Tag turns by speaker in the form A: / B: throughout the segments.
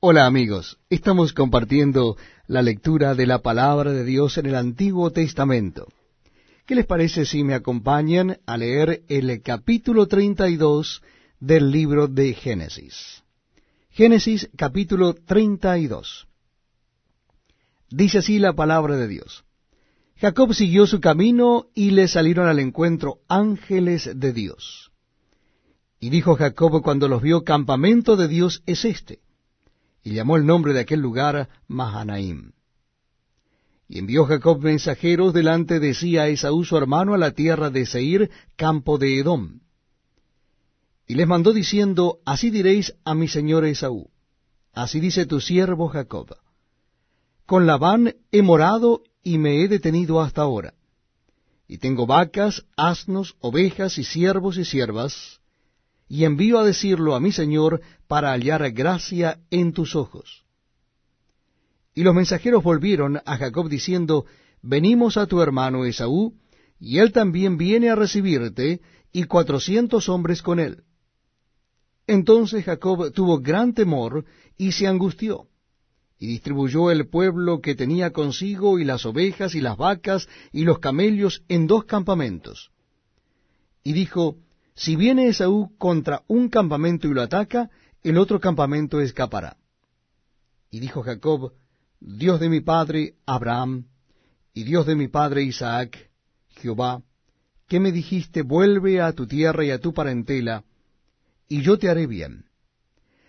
A: Hola amigos, estamos compartiendo la lectura de la palabra de Dios en el Antiguo Testamento. ¿Qué les parece si me acompañan a leer el capítulo 32 del libro de Génesis? Génesis capítulo 32. Dice así la palabra de Dios. Jacob siguió su camino y le salieron al encuentro ángeles de Dios. Y dijo Jacob cuando los vio, campamento de Dios es este y llamó el nombre de aquel lugar Mahanaim. Y envió Jacob mensajeros delante de sí a Esaú su hermano a la tierra de Seir, campo de Edom. Y les mandó diciendo, Así diréis a mi señor Esaú, así dice tu siervo Jacob, con Labán he morado y me he detenido hasta ahora, y tengo vacas, asnos, ovejas y siervos y siervas, y envío a decirlo a mi señor para hallar gracia en tus ojos. Y los mensajeros volvieron a Jacob diciendo, Venimos a tu hermano Esaú, y él también viene a recibirte, y cuatrocientos hombres con él. Entonces Jacob tuvo gran temor y se angustió, y distribuyó el pueblo que tenía consigo, y las ovejas, y las vacas, y los camellos en dos campamentos. Y dijo, si viene Esaú contra un campamento y lo ataca, el otro campamento escapará. Y dijo Jacob, Dios de mi padre Abraham, y Dios de mi padre Isaac, Jehová, ¿qué me dijiste, vuelve a tu tierra y a tu parentela, y yo te haré bien.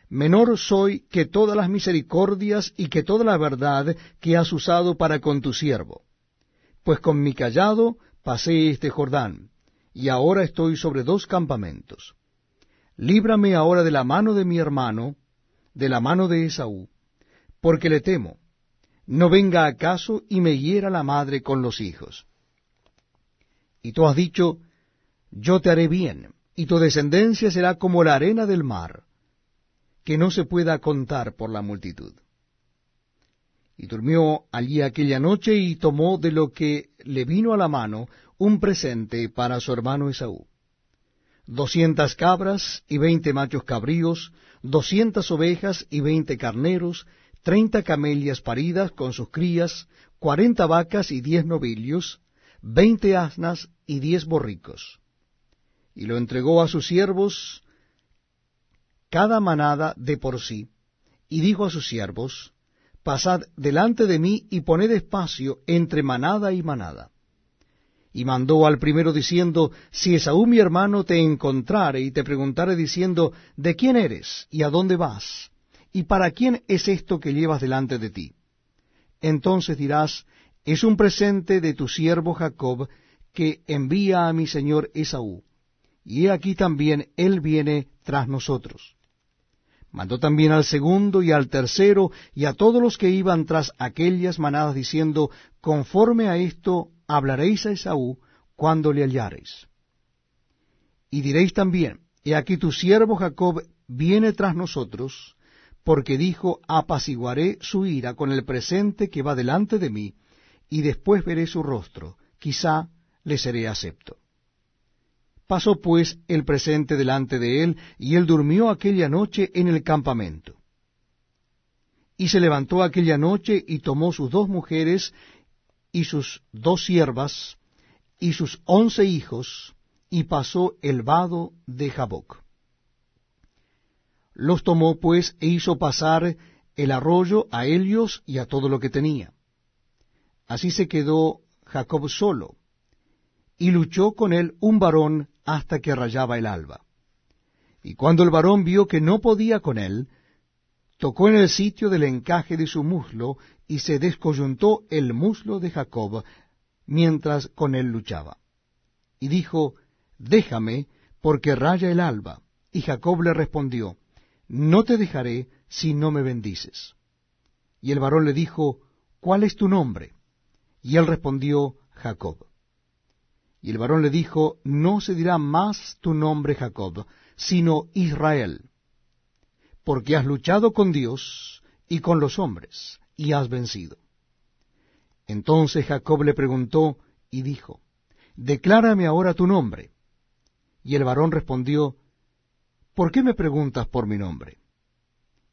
A: Menor soy que todas las misericordias y que toda la verdad que has usado para con tu siervo. Pues con mi callado pasé este Jordán, y ahora estoy sobre dos campamentos. Líbrame ahora de la mano de mi hermano, de la mano de Esaú, porque le temo, no venga acaso y me hiera la madre con los hijos. Y tú has dicho, yo te haré bien, y tu descendencia será como la arena del mar, que no se pueda contar por la multitud. Y durmió allí aquella noche y tomó de lo que le vino a la mano un presente para su hermano Esaú. Doscientas cabras y veinte machos cabríos, doscientas ovejas y veinte carneros, treinta camelias paridas con sus crías, cuarenta vacas y diez novillos, veinte asnas y diez borricos. Y lo entregó a sus siervos cada manada de por sí, y dijo a sus siervos, Pasad delante de mí y poned espacio entre manada y manada. Y mandó al primero diciendo, Si Esaú mi hermano te encontrare y te preguntare diciendo, ¿de quién eres y a dónde vas? ¿Y para quién es esto que llevas delante de ti? Entonces dirás, es un presente de tu siervo Jacob que envía a mi señor Esaú. Y he aquí también él viene tras nosotros. Mandó también al segundo y al tercero y a todos los que iban tras aquellas manadas diciendo, conforme a esto hablaréis a Esaú cuando le hallareis. Y diréis también, he aquí tu siervo Jacob viene tras nosotros, porque dijo, apaciguaré su ira con el presente que va delante de mí, y después veré su rostro, quizá le seré acepto. Pasó pues el presente delante de él, y él durmió aquella noche en el campamento. Y se levantó aquella noche y tomó sus dos mujeres y sus dos siervas y sus once hijos, y pasó el vado de Jaboc. Los tomó pues e hizo pasar el arroyo a ellos y a todo lo que tenía. Así se quedó Jacob solo, y luchó con él un varón hasta que rayaba el alba. Y cuando el varón vio que no podía con él, tocó en el sitio del encaje de su muslo, y se descoyuntó el muslo de Jacob, mientras con él luchaba. Y dijo, Déjame, porque raya el alba. Y Jacob le respondió, No te dejaré si no me bendices. Y el varón le dijo, ¿Cuál es tu nombre? Y él respondió, Jacob. Y el varón le dijo, no se dirá más tu nombre Jacob, sino Israel, porque has luchado con Dios y con los hombres, y has vencido. Entonces Jacob le preguntó y dijo, Declárame ahora tu nombre. Y el varón respondió, ¿Por qué me preguntas por mi nombre?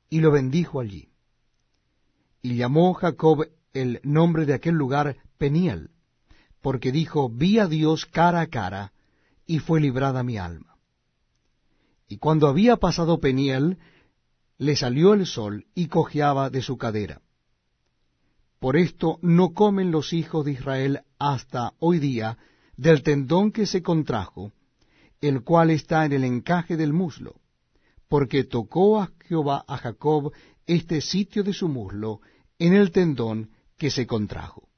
A: y lo bendijo allí. Y llamó Jacob el nombre de aquel lugar Peniel, porque dijo, vi a Dios cara a cara, y fue librada mi alma. Y cuando había pasado Peniel, le salió el sol y cojeaba de su cadera. Por esto no comen los hijos de Israel hasta hoy día del tendón que se contrajo, el cual está en el encaje del muslo, porque tocó a Jehová a Jacob este sitio de su muslo en el tendón que se contrajo.